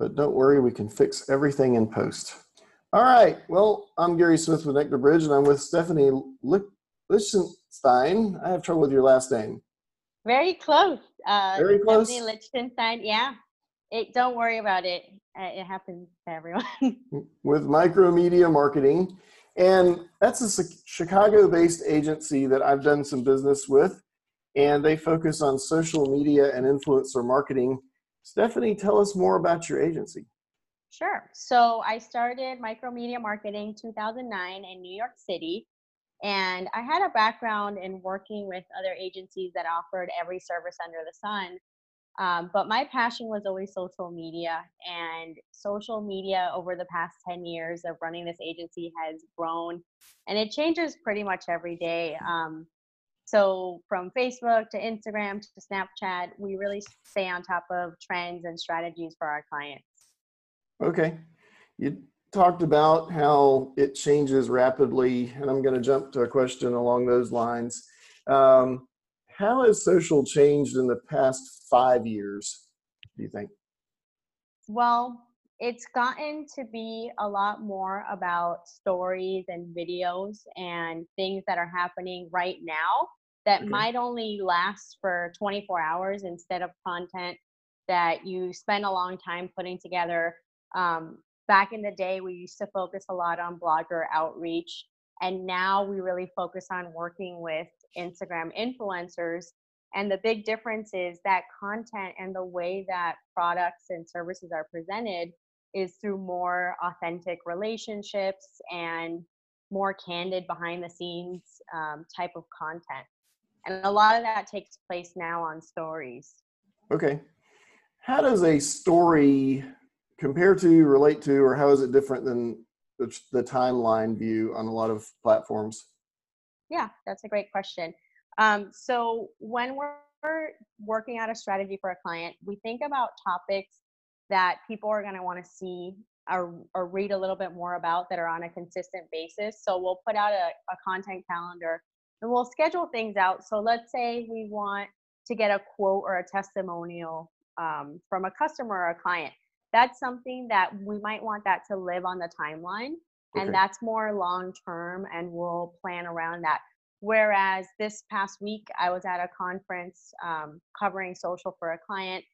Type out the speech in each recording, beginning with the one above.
but don't worry, we can fix everything in post. All right. Well, I'm Gary Smith with Nectar Bridge, and I'm with Stephanie Lichtenstein. I have trouble with your last name. Very close. Uh, Very close. Stephanie Lichtenstein. Yeah. It, don't worry about it. Uh, it happens to everyone. with Micromedia Marketing. And that's a Chicago based agency that I've done some business with, and they focus on social media and influencer marketing. Stephanie, tell us more about your agency. Sure. So I started Micromedia Marketing 2009 in New York City. And I had a background in working with other agencies that offered every service under the sun. Um, but my passion was always social media, and social media over the past 10 years of running this agency has grown, and it changes pretty much every day. Um, so, from Facebook to Instagram to Snapchat, we really stay on top of trends and strategies for our clients. Okay. You talked about how it changes rapidly, and I'm going to jump to a question along those lines. Um, how has social changed in the past five years, do you think? Well, it's gotten to be a lot more about stories and videos and things that are happening right now that okay. might only last for 24 hours instead of content that you spend a long time putting together. Um, back in the day, we used to focus a lot on blogger outreach, and now we really focus on working with Instagram influencers. And the big difference is that content and the way that products and services are presented is through more authentic relationships and more candid behind the scenes um, type of content. And a lot of that takes place now on stories. Okay. How does a story compare to, relate to, or how is it different than the, the timeline view on a lot of platforms? Yeah, that's a great question. Um, so when we're working out a strategy for a client, we think about topics that people are going to want to see or, or read a little bit more about that are on a consistent basis. So we'll put out a, a content calendar and we'll schedule things out. So let's say we want to get a quote or a testimonial um, from a customer or a client. That's something that we might want that to live on the timeline. Okay. And that's more long term, and we'll plan around that. Whereas this past week, I was at a conference um, covering social for a client.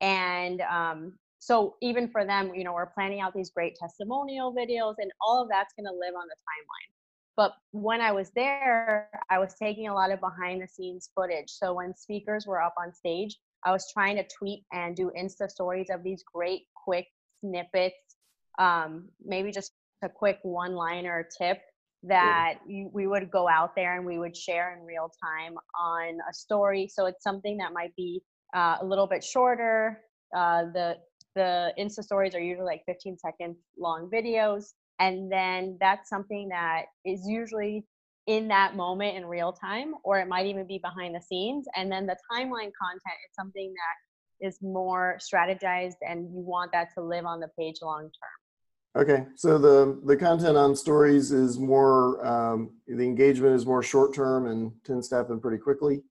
And um, so, even for them, you know, we're planning out these great testimonial videos, and all of that's going to live on the timeline. But when I was there, I was taking a lot of behind the scenes footage. So, when speakers were up on stage, I was trying to tweet and do Insta stories of these great, quick snippets, um, maybe just a quick one liner tip that you, we would go out there and we would share in real time on a story. So it's something that might be uh, a little bit shorter. Uh, the the Insta stories are usually like 15 second long videos, and then that's something that is usually in that moment in real time, or it might even be behind the scenes. And then the timeline content is something that is more strategized, and you want that to live on the page long term. Okay, so the the content on stories is more um, the engagement is more short term and tends to happen pretty quickly.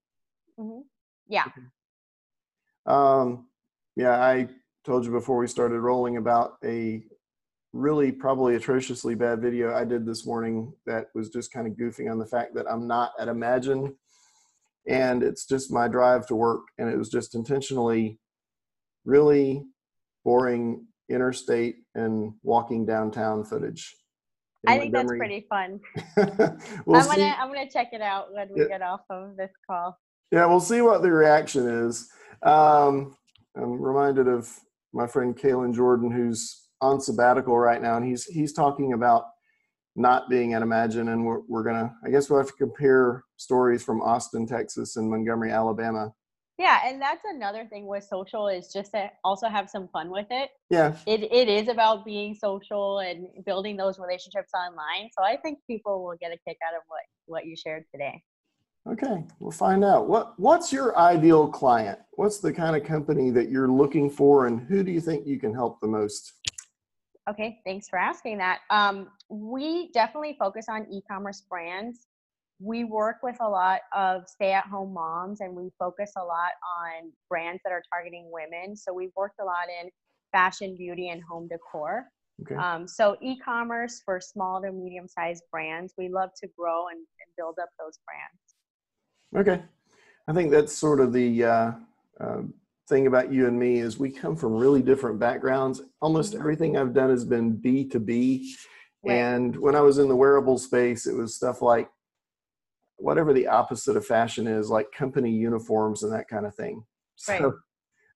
Mm-hmm. Yeah. Okay. Um, yeah, I told you before we started rolling about a really probably atrociously bad video I did this morning that was just kind of goofing on the fact that I'm not at Imagine, and it's just my drive to work, and it was just intentionally really boring interstate and walking downtown footage. I think Montgomery. that's pretty fun. we'll I'm gonna I'm gonna check it out when we yeah. get off of this call. Yeah, we'll see what the reaction is. Um, I'm reminded of my friend Kaylin Jordan, who's on sabbatical right now, and he's he's talking about not being at Imagine, and we're we're gonna I guess we'll have to compare stories from Austin, Texas, and Montgomery, Alabama, yeah, and that's another thing with social is just to also have some fun with it. Yeah. It it is about being social and building those relationships online. So I think people will get a kick out of what what you shared today. Okay, we'll find out. What what's your ideal client? What's the kind of company that you're looking for and who do you think you can help the most? Okay, thanks for asking that. Um, we definitely focus on e-commerce brands we work with a lot of stay at home moms and we focus a lot on brands that are targeting women. So we've worked a lot in fashion, beauty, and home decor. Okay. Um, so e-commerce for small to medium-sized brands, we love to grow and, and build up those brands. Okay. I think that's sort of the uh, uh, thing about you and me is we come from really different backgrounds. Almost Mhm. everything I've done has been B to B. Right. And when I was in the wearable space, it was stuff like whatever the opposite of fashion is, like company uniforms and that kind of thing. So,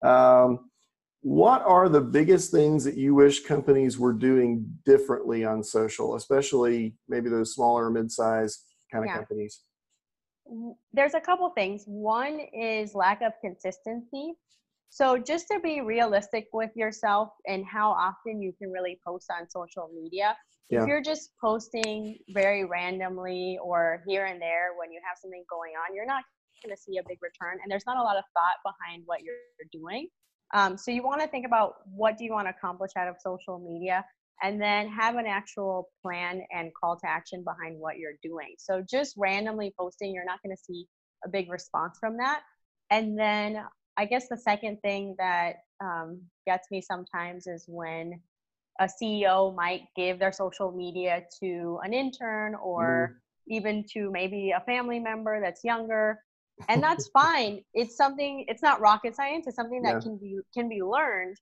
um, what are the biggest things that you wish companies were doing differently on social, especially maybe those smaller, mid-sized kind of Yeah. companies? There's a couple things. One is lack of consistency. So just to be realistic with yourself and how often you can really post on social media. Yeah. If you're just posting very randomly or here and there when you have something going on, you're not going to see a big return and there's not a lot of thought behind what you're doing. Um, so you want to think about what do you want to accomplish out of social media and then have an actual plan and call to action behind what you're doing. So just randomly posting, you're not going to see a big response from that. And then I guess the second thing that um, gets me sometimes is when a CEO might give their social media to an intern or even to maybe a family member that's younger and that's fine it's something it's not rocket science it's something that Yeah. can be can be learned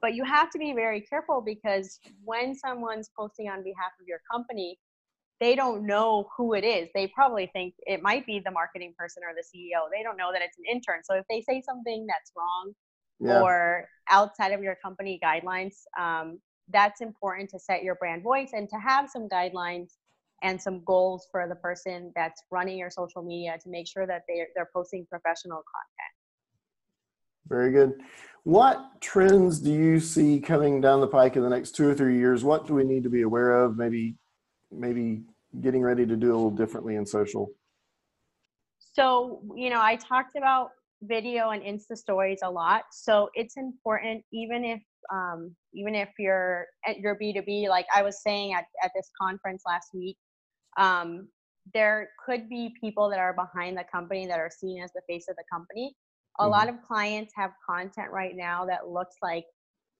but you have to be very careful because when someone's posting on behalf of your company they don't know who it is. They probably think it might be the marketing person or the ceo they don't know that it's an intern. So if they say something that's wrong Yeah. or outside of your company guidelines um, that's important to set your brand voice and to have some guidelines and some goals for the person that's running your social media to make sure that they're, they're posting professional content Very good. What trends do you see coming down the pike in the next two or three years? What do we need to be aware of? Maybe, maybe getting ready to do a little differently in social. so you know i talked about video and insta stories a lot so it's important even if um, even if you're at your b2b like i was saying at, at this conference last week um, there could be people that are behind the company that are seen as the face of the company a Mhm. lot of clients have content right now that looks like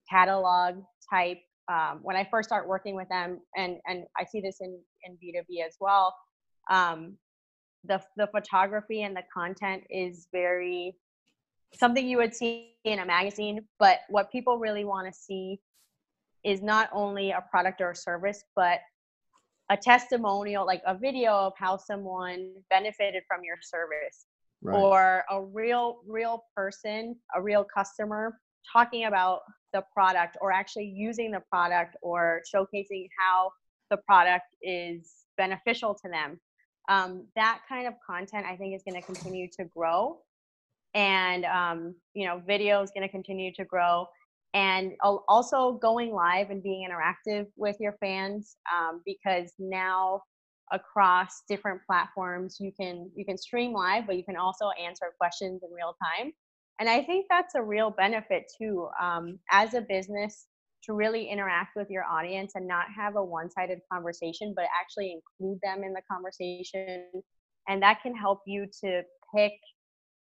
catalog type um, when i first start working with them and and i see this in in b2b as well um, the the photography and the content is very something you would see in a magazine but what people really want to see is not only a product or a service but a testimonial like a video of how someone benefited from your service Right. or a real real person a real customer talking about the product or actually using the product or showcasing how the product is beneficial to them um, that kind of content i think is going to continue to grow and um, you know video is going to continue to grow and also going live and being interactive with your fans um, because now across different platforms. You can you can stream live but you can also answer questions in real time. And i think that's a real benefit too um, as a business to really interact with your audience and not have a one-sided conversation but actually include them in the conversation. And that can help you to pick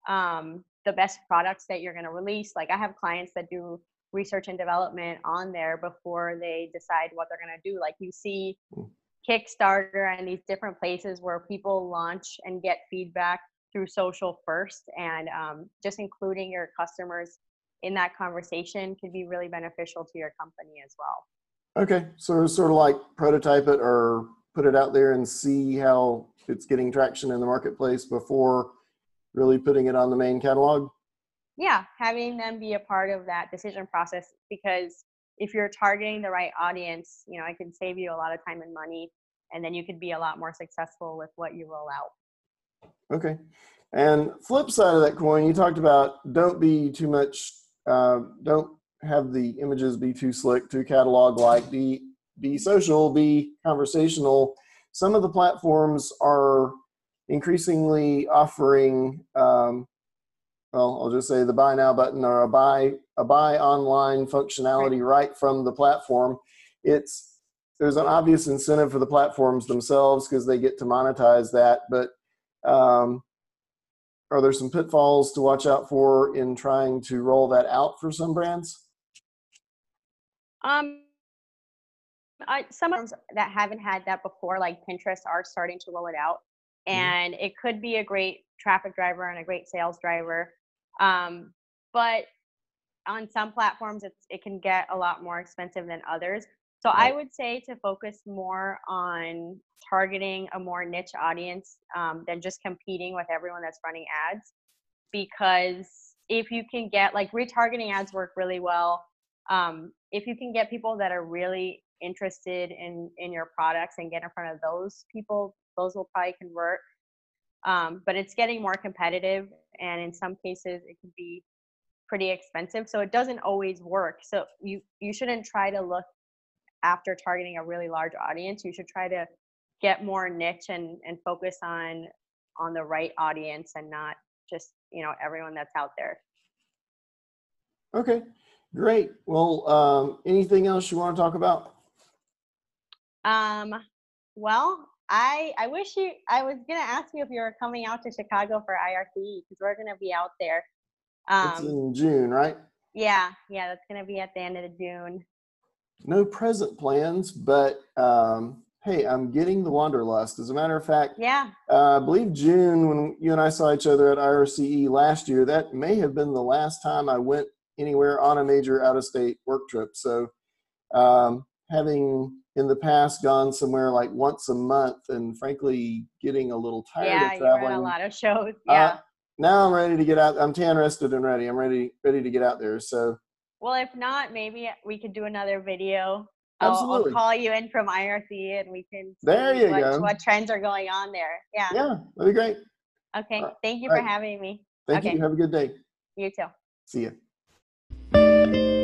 um, the best products that you're going to release. Like i have clients that do research and development on there before they decide what they're going to do. Like you see Mm. Kickstarter and these different places where people launch and get feedback through social first and um, just including your customers in that conversation could be really beneficial to your company as well Okay. So sort of like prototype it or put it out there and see how it's getting traction in the marketplace before really putting it on the main catalog. yeah having them be a part of that decision process because if you're targeting the right audience you know it can save you a lot of time and money and then you could be a lot more successful with what you roll out Okay. And flip side of that coin, you talked about don't be too much, uh, don't have the images be too slick, too catalog like, be, be social, be conversational. Some of the platforms are increasingly offering, um, well, I'll just say the buy now button or a buy, a buy online functionality right from the platform. It's, there's an obvious incentive for the platforms themselves because they get to monetize that, but um, are there some pitfalls to watch out for in trying to roll that out for some brands? Um, I, some of them that haven't had that before, like Pinterest, are starting to roll it out, Mhm. and it could be a great traffic driver and a great sales driver. Um, but on some platforms, it's it can get a lot more expensive than others. So I would say to focus more on targeting a more niche audience um, than just competing with everyone that's running ads, because if you can get like retargeting ads work really well um, if you can get people that are really interested in in your products and get in front of those people those will probably convert um, but it's getting more competitive and in some cases it can be pretty expensive so it doesn't always work so you you shouldn't try to look after targeting a really large audience you should try to get more niche and and focus on on the right audience and not just you know everyone that's out there Okay, great. Well, um, anything else you want to talk about? Um, well, I I wish you. I was gonna ask you if you were coming out to Chicago for IRCE because we're gonna be out there. It's Um, in June, right? yeah, yeah, that's gonna be at the end of June. No present plans, but um, hey, I'm getting the wanderlust. As a matter of fact, Yeah, uh, I believe June when you and I saw each other at IRCE last year, that may have been the last time I went anywhere on a major out-of-state work trip. So, um, having in the past gone somewhere like once a month, and frankly getting a little tired yeah, of you traveling. a lot of shows. uh, Yeah. now I'm ready to get out. I'm tan rested and ready. I'm ready, ready to get out there. So well, if not, maybe we could do another video. I'll, Absolutely. I'll call you in from IRC and we can There you what, go. what trends are going on there. Yeah. yeah, that'd be great. Okay. Uh, Thank you for right. having me. Thank Okay. you. Have a good day. You too. See ya.